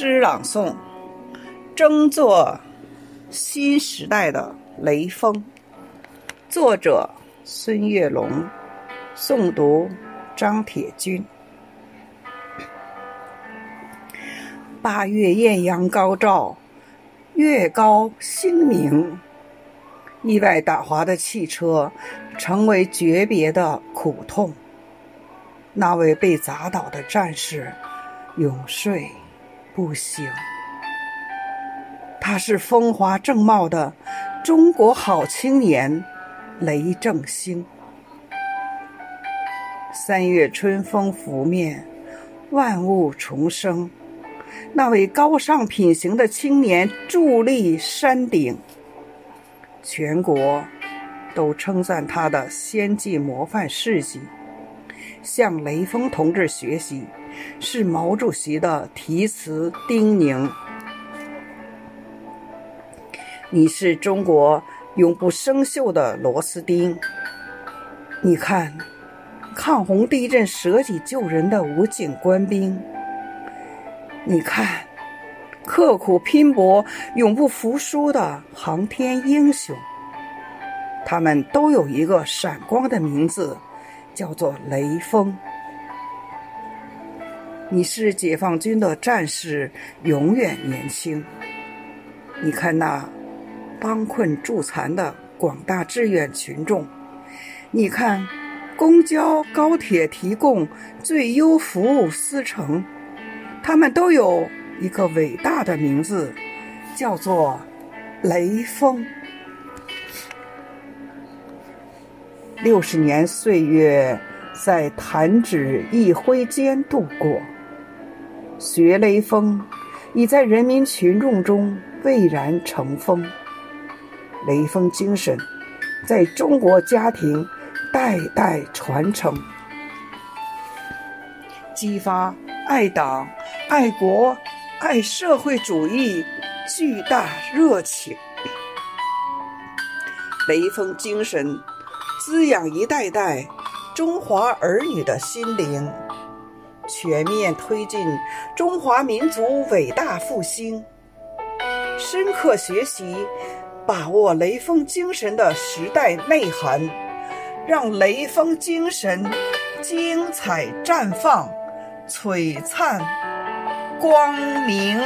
诗朗诵，争做新时代的雷锋。作者：孙月龙，诵读：张铁军。八月艳阳高照，月高星明。意外打滑的汽车，成为诀别的苦痛。那位被砸倒的战士。永睡不行。他是风华正茂的中国好青年雷正兴。三月春风拂面，万物重生。那位高尚品行的青年伫立山顶，全国都称赞他的先进模范事迹。向雷锋同志学习，是毛主席的题词叮咛。你是中国永不生锈的螺丝钉。你看，抗洪地震舍己救人的武警官兵。你看，刻苦拼搏、永不服输的航天英雄。他们都有一个闪光的名字。叫做雷锋，你是解放军的战士，永远年轻。你看那帮困助残的广大志愿群众，你看公交、高铁提供最优服务司乘，他们都有一个伟大的名字，叫做雷锋。六十年岁月，在弹指一挥间度过。学雷锋，已在人民群众中蔚然成风。雷锋精神，在中国家庭代代传承，激发爱党、爱国、爱社会主义巨大热情。雷锋精神。滋养一代代中华儿女的心灵，全面推进中华民族伟大复兴。深刻学习，把握雷锋精神的时代内涵，让雷锋精神精彩绽放、璀璨光明。